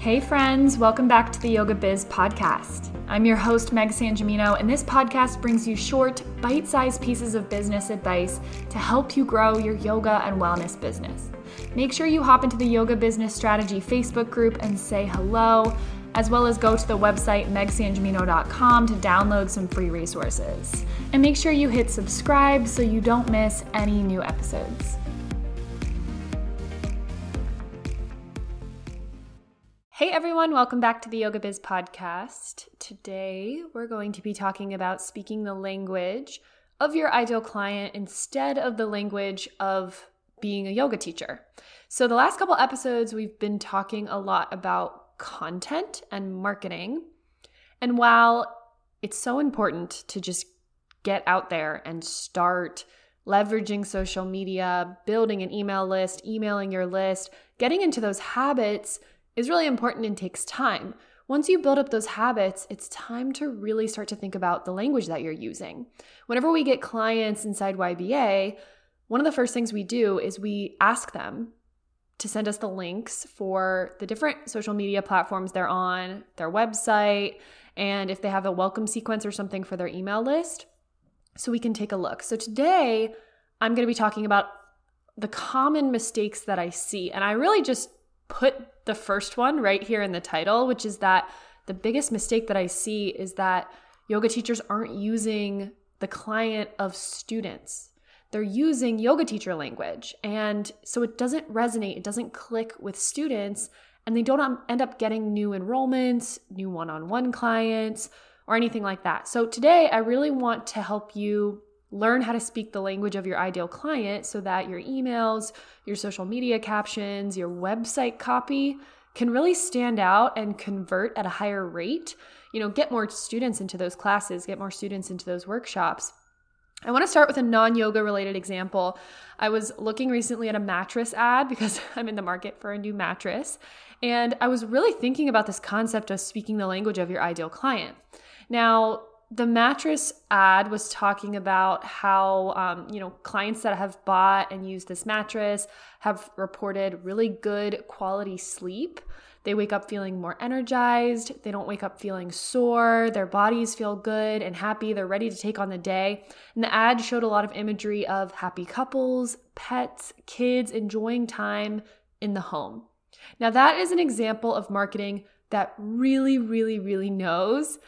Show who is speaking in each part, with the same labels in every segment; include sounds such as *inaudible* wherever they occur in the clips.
Speaker 1: Hey, friends, welcome back to the Yoga Biz podcast. I'm your host, Meg Sangimino, and this podcast brings you short, bite sized pieces of business advice to help you grow your yoga and wellness business. Make sure you hop into the Yoga Business Strategy Facebook group and say hello, as well as go to the website megsangimino.com to download some free resources. And make sure you hit subscribe so you don't miss any new episodes. Hey everyone, welcome back to the Yoga Biz podcast. Today we're going to be talking about speaking the language of your ideal client instead of the language of being a yoga teacher. So, the last couple episodes, we've been talking a lot about content and marketing. And while it's so important to just get out there and start leveraging social media, building an email list, emailing your list, getting into those habits is really important and takes time. Once you build up those habits, it's time to really start to think about the language that you're using. Whenever we get clients inside YBA, one of the first things we do is we ask them to send us the links for the different social media platforms they're on, their website, and if they have a welcome sequence or something for their email list, so we can take a look. So today, I'm going to be talking about the common mistakes that I see. And I really just put the first one right here in the title, which is that the biggest mistake that I see is that yoga teachers aren't using the client of students. They're using yoga teacher language. And so it doesn't resonate, it doesn't click with students, and they don't end up getting new enrollments, new one on one clients, or anything like that. So today, I really want to help you Learn how to speak the language of your ideal client so that your emails, your social media captions, your website copy can really stand out and convert at a higher rate. You know, get more students into those classes, get more students into those workshops. I want to start with a non yoga related example. I was looking recently at a mattress ad because *laughs* I'm in the market for a new mattress. And I was really thinking about this concept of speaking the language of your ideal client. Now, the mattress ad was talking about how um, you know clients that have bought and used this mattress have reported really good quality sleep. They wake up feeling more energized. They don't wake up feeling sore. Their bodies feel good and happy. They're ready to take on the day. And the ad showed a lot of imagery of happy couples pets kids enjoying time in the home. Now that is an example of marketing that really really really knows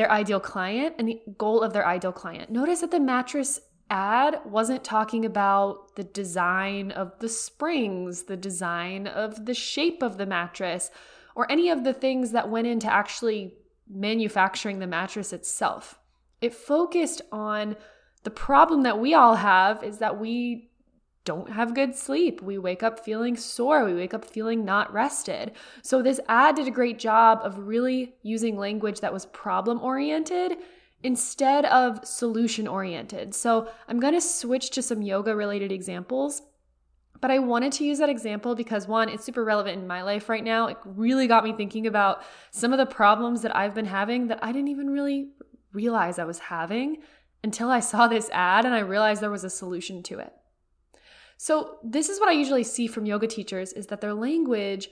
Speaker 1: their ideal client and the goal of their ideal client. Notice that the mattress ad wasn't talking about the design of the springs, the design of the shape of the mattress, or any of the things that went into actually manufacturing the mattress itself. It focused on the problem that we all have is that we don't have good sleep. We wake up feeling sore. We wake up feeling not rested. So, this ad did a great job of really using language that was problem oriented instead of solution oriented. So, I'm going to switch to some yoga related examples. But I wanted to use that example because one, it's super relevant in my life right now. It really got me thinking about some of the problems that I've been having that I didn't even really realize I was having until I saw this ad and I realized there was a solution to it. So, this is what I usually see from yoga teachers is that their language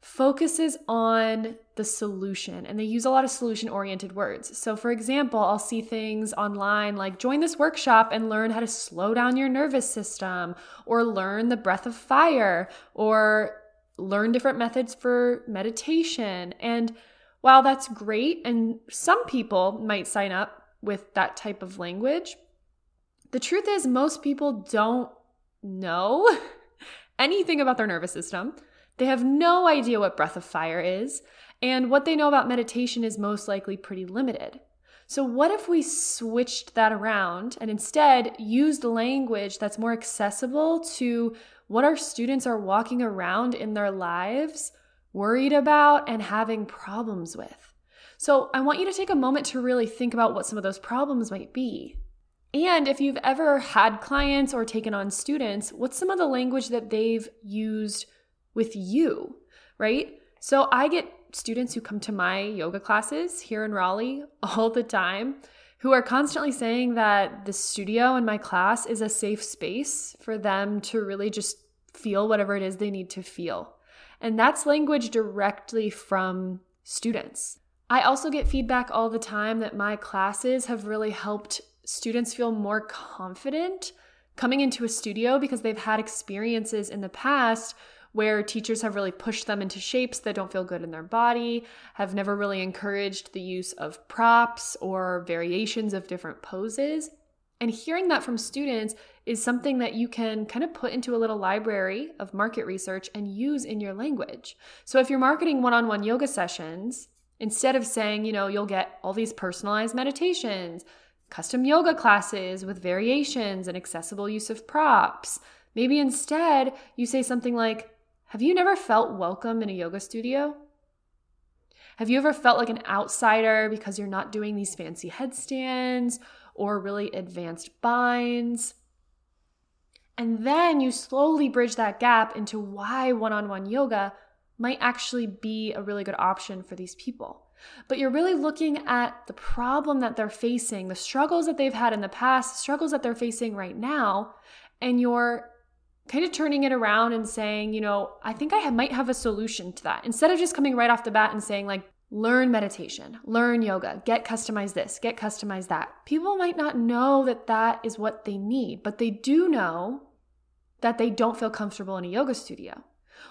Speaker 1: focuses on the solution and they use a lot of solution oriented words. So, for example, I'll see things online like join this workshop and learn how to slow down your nervous system, or learn the breath of fire, or learn different methods for meditation. And while that's great, and some people might sign up with that type of language, the truth is, most people don't know *laughs* anything about their nervous system. They have no idea what breath of fire is, and what they know about meditation is most likely pretty limited. So, what if we switched that around and instead used language that's more accessible to what our students are walking around in their lives, worried about, and having problems with? So, I want you to take a moment to really think about what some of those problems might be. And if you've ever had clients or taken on students, what's some of the language that they've used with you, right? So I get students who come to my yoga classes here in Raleigh *laughs* all the time who are constantly saying that the studio in my class is a safe space for them to really just feel whatever it is they need to feel. And that's language directly from students. I also get feedback all the time that my classes have really helped students feel more confident coming into a studio because they've had experiences in the past where teachers have really pushed them into shapes that don't feel good in their body, have never really encouraged the use of props or variations of different poses. And hearing that from students is something that you can kind of put into a little library of market research and use in your language. So if you're marketing one on one yoga sessions, instead of saying, you know, you'll get all these personalized meditations, custom yoga classes with variations and accessible use of props, maybe instead you say something like, Have you never felt welcome in a yoga studio? Have you ever felt like an outsider because you're not doing these fancy headstands or really advanced binds? And then you slowly bridge that gap into why one on one yoga might actually be a really good option for these people. But you're really looking at the problem that they're facing, the struggles that they've had in the past, struggles that they're facing right now, and you're kind of turning it around and saying, you know, I think I have, might have a solution to that. Instead of just coming right off the bat and saying, like, learn meditation, learn yoga, get customized this, get customized that. People might not know that that is what they need, but they do know that they don't feel comfortable in a yoga studio.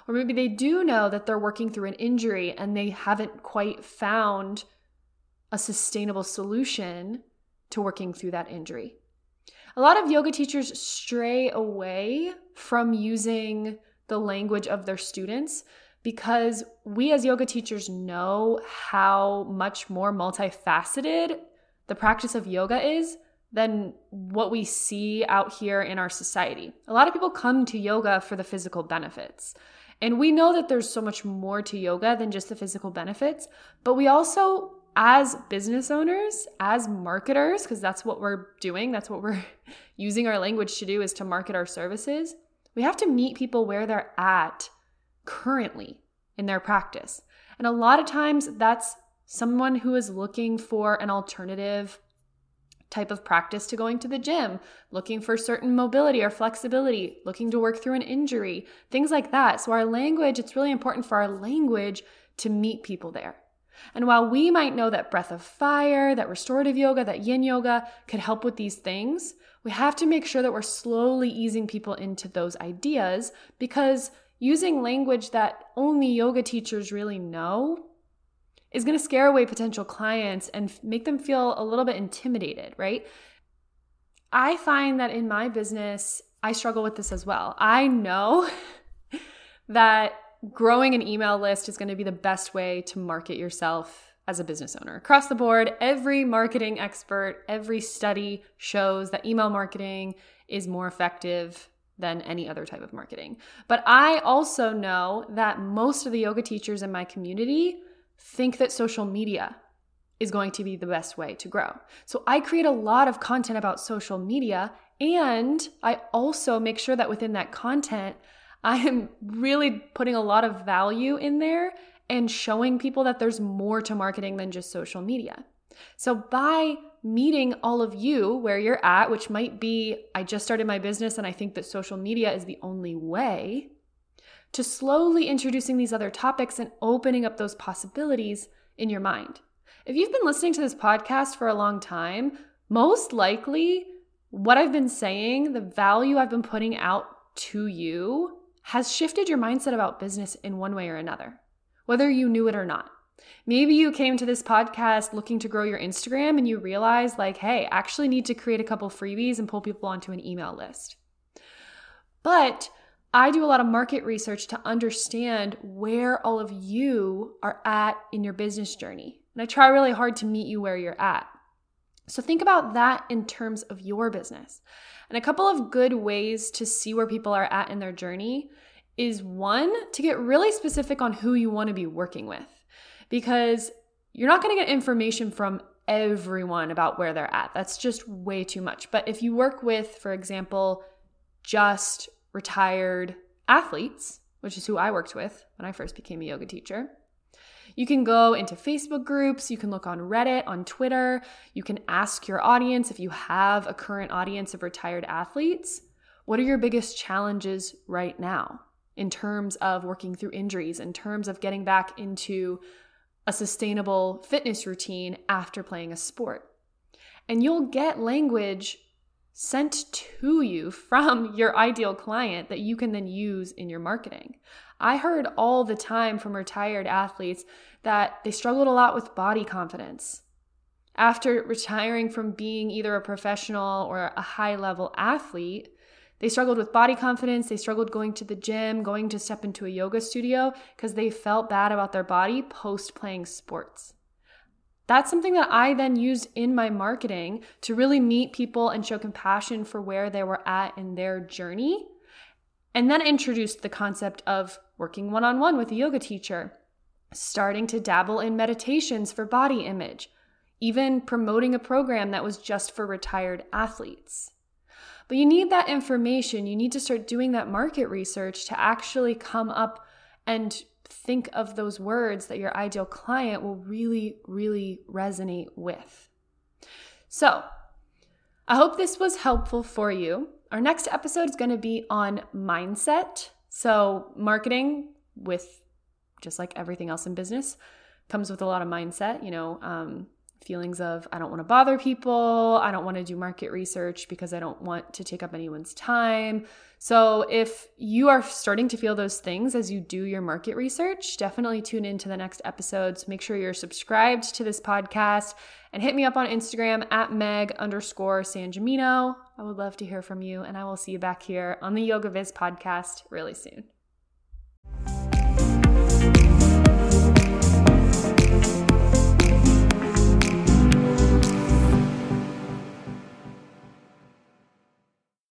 Speaker 1: Or maybe they do know that they're working through an injury and they haven't quite found a sustainable solution to working through that injury. A lot of yoga teachers stray away from using the language of their students because we as yoga teachers know how much more multifaceted the practice of yoga is than what we see out here in our society. A lot of people come to yoga for the physical benefits. And we know that there's so much more to yoga than just the physical benefits, but we also, as business owners, as marketers, because that's what we're doing, that's what we're *laughs* using our language to do is to market our services, we have to meet people where they're at currently in their practice. And a lot of times that's someone who is looking for an alternative type of practice to going to the gym, looking for certain mobility or flexibility, looking to work through an injury, things like that. So, our language, it's really important for our language to meet people there. And while we might know that breath of fire, that restorative yoga, that yin yoga could help with these things, we have to make sure that we're slowly easing people into those ideas because using language that only yoga teachers really know is going to scare away potential clients and make them feel a little bit intimidated, right? I find that in my business, I struggle with this as well. I know *laughs* that growing an email list is going to be the best way to market yourself as a business owner. Across the board, every marketing expert, every study shows that email marketing is more effective than any other type of marketing. But I also know that most of the yoga teachers in my community think that social media is going to be the best way to grow. So I create a lot of content about social media and I also make sure that within that content, I am really putting a lot of value in there and showing people that there's more to marketing than just social media. So by meeting all of you where you're at, which might be I just started my business and I think that social media is the only way, to slowly introducing these other topics and opening up those possibilities in your mind. If you've been listening to this podcast for a long time, most likely what I've been saying, the value I've been putting out to you, has shifted your mindset about business in one way or another, whether you knew it or not. Maybe you came to this podcast looking to grow your Instagram and you realize, like, hey, I actually need to create a couple freebies and pull people onto an email list. But I do a lot of market research to understand where all of you are at in your business journey. And I try really hard to meet you where you're at. So think about that in terms of your business. And a couple of good ways to see where people are at in their journey is one, to get really specific on who you want to be working with. Because you're not going to get information from everyone about where they're at. That's just way too much. But if you work with, for example, just retired athletes, which is who I worked with when I first became a yoga teacher. You can go into Facebook groups, you can look on Reddit, on Twitter, you can ask your audience if you have a current audience of retired athletes, what are your biggest challenges right now? in terms of working through injuries, in terms of getting back into a sustainable fitness routine after playing a sport. And you'll get language sent to you from *laughs* your ideal client that you can then use in your marketing. I heard all the time from retired athletes that they struggled a lot with body confidence. After retiring from being either a professional or a high level athlete, they struggled with body confidence. They struggled going to the gym, going to step into a yoga studio because they felt bad about their body post playing sports. That's something that I then used in my marketing to really meet people and show compassion for where they were at in their journey. And then introduced the concept of working one on one with a yoga teacher, starting to dabble in meditations for body image, even promoting a program that was just for retired athletes. But you need that information. You need to start doing that market research to actually come up and think of those words that your ideal client will really, really resonate with. So, I hope this was helpful for you. Our next episode is going to be on mindset. So, marketing, with just like everything else in business, comes with a lot of mindset. You know, um, feelings of I don't want to bother people, I don't want to do market research because I don't want to take up anyone's time. So, if you are starting to feel those things as you do your market research, definitely tune into the next episodes. Make sure you're subscribed to this podcast and hit me up on Instagram at Meg underscore Sangimino. I would love to hear from you, and I will see you back here on the Yoga Biz podcast really soon.